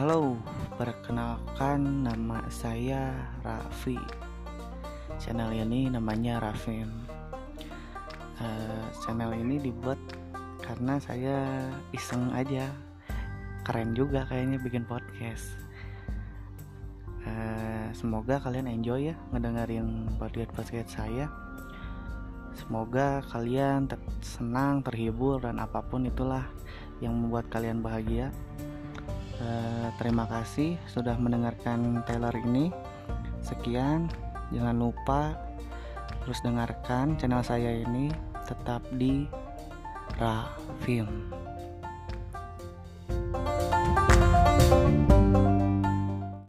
Halo, perkenalkan nama saya Raffi. Channel ini namanya Raffin. Uh, channel ini dibuat karena saya iseng aja. Keren juga kayaknya bikin podcast. Uh, semoga kalian enjoy ya ngedengerin podcast podcast saya. Semoga kalian ter senang, terhibur dan apa pun itulah yang membuat kalian bahagia. Uh, terima kasih sudah mendengarkan Taylor ini. Sekian, jangan lupa terus dengarkan channel saya ini tetap di Rafim.